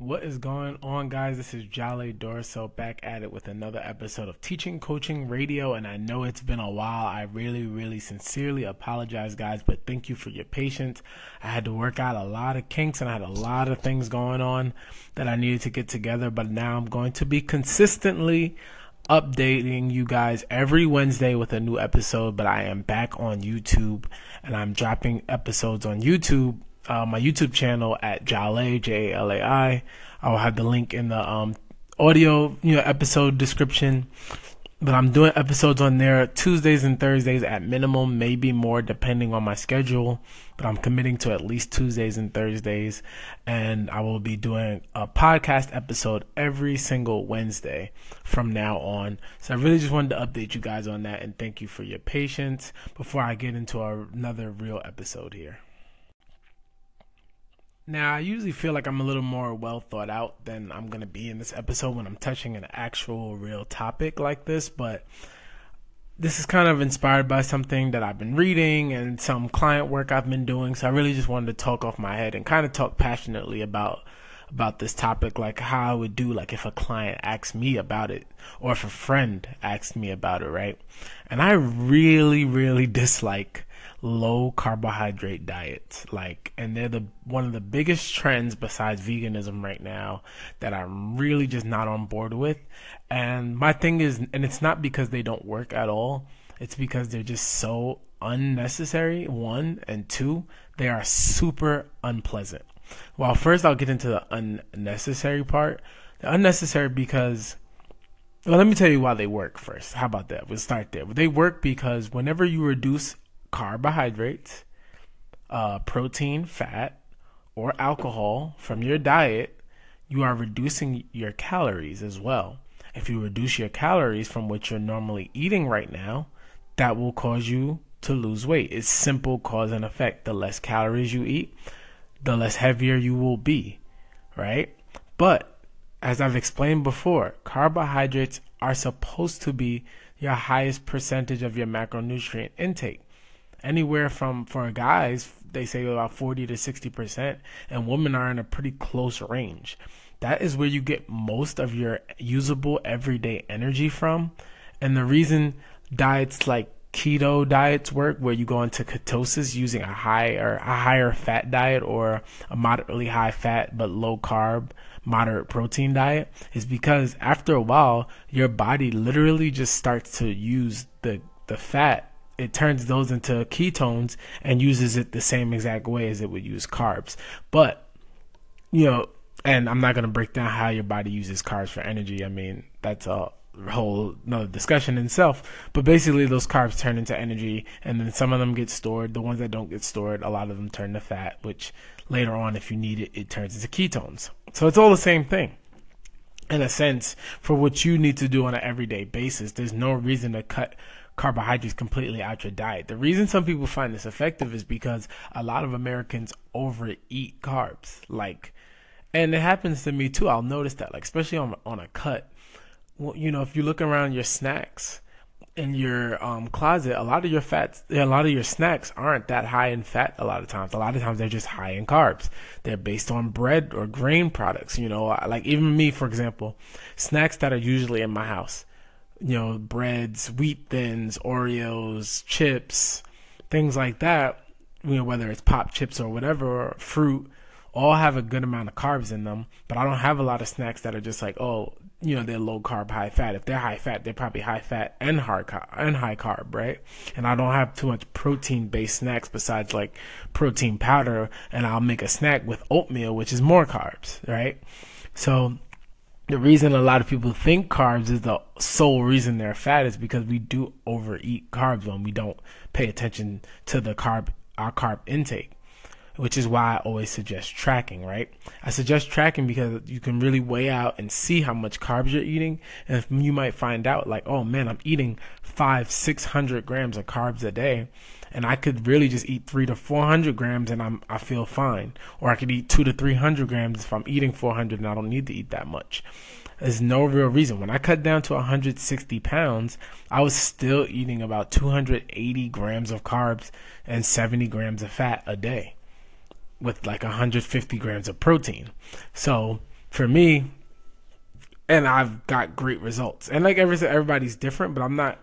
What is going on, guys? This is Jolly Dorso back at it with another episode of Teaching Coaching Radio. And I know it's been a while. I really, really sincerely apologize, guys, but thank you for your patience. I had to work out a lot of kinks and I had a lot of things going on that I needed to get together. But now I'm going to be consistently updating you guys every Wednesday with a new episode. But I am back on YouTube and I'm dropping episodes on YouTube uh, my YouTube channel at Jalai J A L A I. I will have the link in the um, audio you know episode description. But I'm doing episodes on there Tuesdays and Thursdays at minimum, maybe more depending on my schedule. But I'm committing to at least Tuesdays and Thursdays. And I will be doing a podcast episode every single Wednesday from now on. So I really just wanted to update you guys on that and thank you for your patience before I get into another real episode here. Now, I usually feel like I'm a little more well thought out than I'm going to be in this episode when I'm touching an actual real topic like this, but this is kind of inspired by something that I've been reading and some client work I've been doing. So I really just wanted to talk off my head and kind of talk passionately about about this topic, like how I would do, like if a client asks me about it or if a friend asks me about it, right? And I really, really dislike low carbohydrate diets like and they're the one of the biggest trends besides veganism right now that I'm really just not on board with and my thing is and it's not because they don't work at all it's because they're just so unnecessary one and two they are super unpleasant well first I'll get into the unnecessary part the unnecessary because well, let me tell you why they work first. How about that? We'll start there. They work because whenever you reduce carbohydrates, uh, protein, fat, or alcohol from your diet, you are reducing your calories as well. If you reduce your calories from what you're normally eating right now, that will cause you to lose weight. It's simple cause and effect. The less calories you eat, the less heavier you will be, right? But as I've explained before, carbohydrates are supposed to be your highest percentage of your macronutrient intake anywhere from for guys they say about 40 to 60 percent and women are in a pretty close range. That is where you get most of your usable everyday energy from. And the reason diets like keto diets work where you go into ketosis using a higher a higher fat diet or a moderately high fat but low carb moderate protein diet is because after a while your body literally just starts to use the the fat it turns those into ketones and uses it the same exact way as it would use carbs. But, you know, and I'm not to break down how your body uses carbs for energy. I mean, that's a whole another discussion in itself. But basically, those carbs turn into energy, and then some of them get stored. The ones that don't get stored, a lot of them turn to fat, which later on, if you need it, it turns into ketones. So it's all the same thing. In a sense, for what you need to do on an everyday basis, there's no reason to cut carbohydrates completely out your diet. The reason some people find this effective is because a lot of Americans overeat carbs. Like, and it happens to me too. I'll notice that, like, especially on on a cut. Well, you know, if you look around your snacks in your um, closet, a lot of your fats, a lot of your snacks aren't that high in fat. A lot of times, a lot of times they're just high in carbs. They're based on bread or grain products. You know, like even me, for example, snacks that are usually in my house you know, breads, wheat thins, Oreos, chips, things like that, you know, whether it's pop chips or whatever, or fruit, all have a good amount of carbs in them. But I don't have a lot of snacks that are just like, oh, you know, they're low carb, high fat. If they're high fat, they're probably high fat and carb, and high carb, right? And I don't have too much protein based snacks besides like protein powder, and I'll make a snack with oatmeal, which is more carbs, right? So the reason a lot of people think carbs is the sole reason they're fat is because we do overeat carbs when we don't pay attention to the carb our carb intake which is why I always suggest tracking, right? I suggest tracking because you can really weigh out and see how much carbs you're eating. And you might find out, like, oh man, I'm eating five, 600 grams of carbs a day and I could really just eat three to four hundred grams and I'm I feel fine. Or I could eat two to three hundred grams if I'm eating four hundred and I don't need to eat that much. There's no real reason. When I cut down to 160 pounds, I was still eating about 280 grams of carbs and 70 grams of fat a day with like 150 grams of protein. So for me, and I've got great results. And like every everybody's different, but I'm not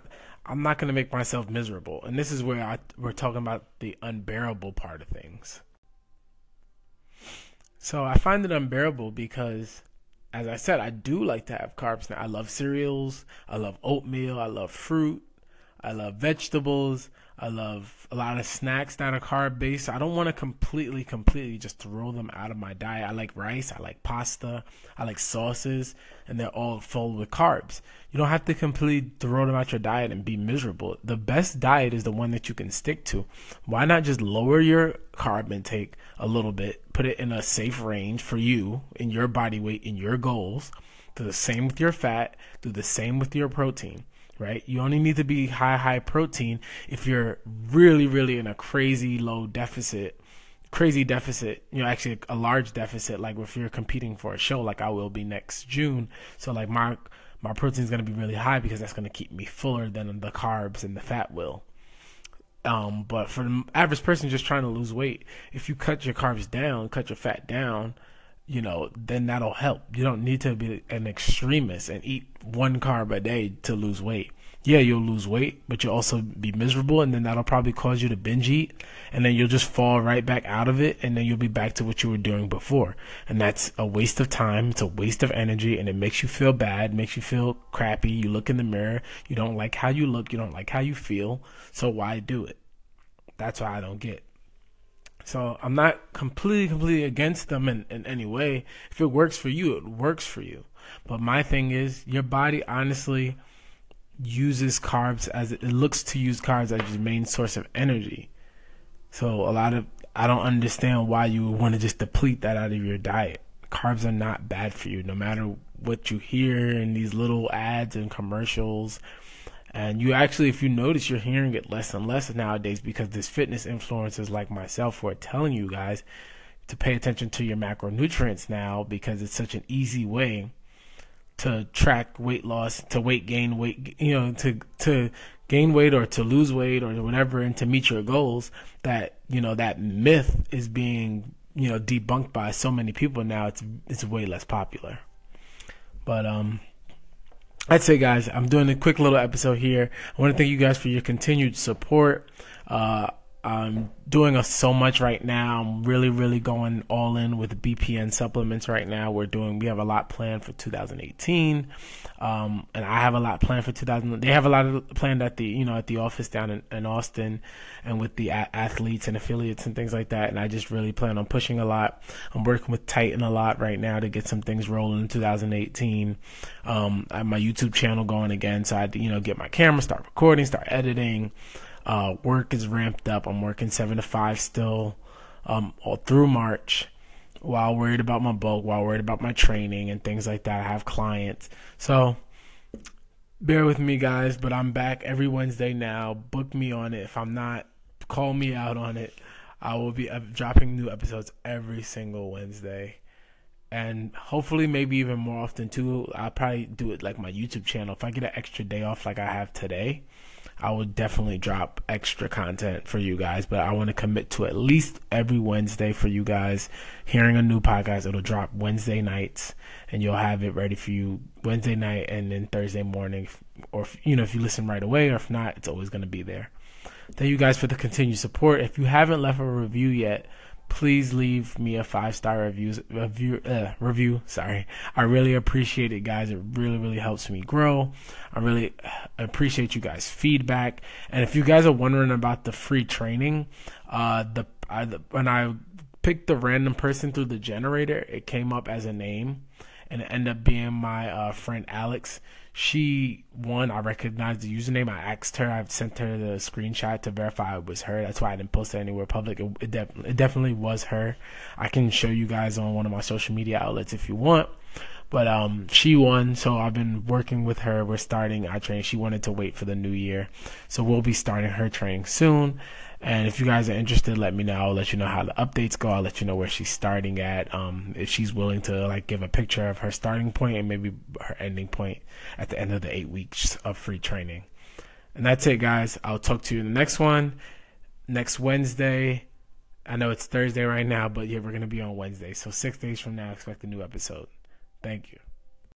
I'm not going to make myself miserable. And this is where I, we're talking about the unbearable part of things. So I find it unbearable because, as I said, I do like to have carbs now. I love cereals. I love oatmeal. I love fruit. I love vegetables. I love a lot of snacks that are carb based. I don't want to completely, completely just throw them out of my diet. I like rice, I like pasta, I like sauces, and they're all full with carbs. You don't have to completely throw them out your diet and be miserable. The best diet is the one that you can stick to. Why not just lower your carb intake a little bit, put it in a safe range for you, in your body weight, in your goals? Do the same with your fat, do the same with your protein right? You only need to be high, high protein if you're really, really in a crazy low deficit, crazy deficit, you know, actually a large deficit, like if you're competing for a show like I will be next June. So like my my protein is going to be really high because that's going to keep me fuller than the carbs and the fat will. Um, but for the average person just trying to lose weight, if you cut your carbs down, cut your fat down, you know, then that'll help. You don't need to be an extremist and eat one carb a day to lose weight. Yeah, you'll lose weight, but you'll also be miserable, and then that'll probably cause you to binge eat, and then you'll just fall right back out of it, and then you'll be back to what you were doing before. And that's a waste of time, it's a waste of energy, and it makes you feel bad, makes you feel crappy. You look in the mirror, you don't like how you look, you don't like how you feel, so why do it? That's why I don't get. So I'm not completely, completely against them in, in any way. If it works for you, it works for you. But my thing is, your body honestly uses carbs as it looks to use carbs as your main source of energy. So a lot of I don't understand why you would want to just deplete that out of your diet. Carbs are not bad for you, no matter what you hear in these little ads and commercials and you actually, if you notice, you're hearing it less and less nowadays because there's fitness influencers like myself who are telling you guys to pay attention to your macronutrients now because it's such an easy way to track weight loss, to weight gain, weight you know, to to gain weight or to lose weight or whatever, and to meet your goals. That you know that myth is being you know debunked by so many people now. It's it's way less popular. But um, that's it, guys. I'm doing a quick little episode here. I want to thank you guys for your continued support. Uh, I'm doing a, so much right now. I'm really, really going all in with BPN supplements right now. We're doing, we have a lot planned for 2018. Um, and I have a lot planned for 2000. They have a lot of planned at the, you know, at the office down in, in Austin and with the a- athletes and affiliates and things like that. And I just really plan on pushing a lot. I'm working with Titan a lot right now to get some things rolling in 2018. Um, I have my YouTube channel going again. So I you know, get my camera, start recording, start editing. Uh, work is ramped up. I'm working seven to five still, um, all through March. While worried about my bulk, while worried about my training and things like that, I have clients. So bear with me, guys. But I'm back every Wednesday now. Book me on it. If I'm not, call me out on it. I will be dropping new episodes every single Wednesday and hopefully maybe even more often too. I'll probably do it like my YouTube channel. If I get an extra day off like I have today, I will definitely drop extra content for you guys. But I want to commit to at least every Wednesday for you guys hearing a new podcast. It'll drop Wednesday nights, and you'll have it ready for you Wednesday night and then Thursday morning. Or you know, if you listen right away, or if not, it's always going to be there. Thank you guys for the continued support. If you haven't left a review yet please leave me a five star review review uh, review sorry. I really appreciate it guys. It really really helps me grow. I really appreciate you guys feedback. And if you guys are wondering about the free training uh the, I, the when i picked the random person through the generator it came up as a name and it ended up being my uh, friend alex she one I recognized the username. I asked her. I've sent her the screenshot to verify it was her. That's why I didn't post it anywhere public. It, it, it definitely was her. I can show you guys on one of my social media outlets if you want. But um, she won, so I've been working with her. We're starting our training. She wanted to wait for the new year, so we'll be starting her training soon. And if you guys are interested, let me know. I'll let you know how the updates go. I'll let you know where she's starting at. Um, if she's willing to like give a picture of her starting point and maybe her ending point at the end of the eight weeks of free training. And that's it, guys. I'll talk to you in the next one next Wednesday. I know it's Thursday right now, but yeah, we're gonna be on Wednesday. So six days from now, expect a new episode. Thank you.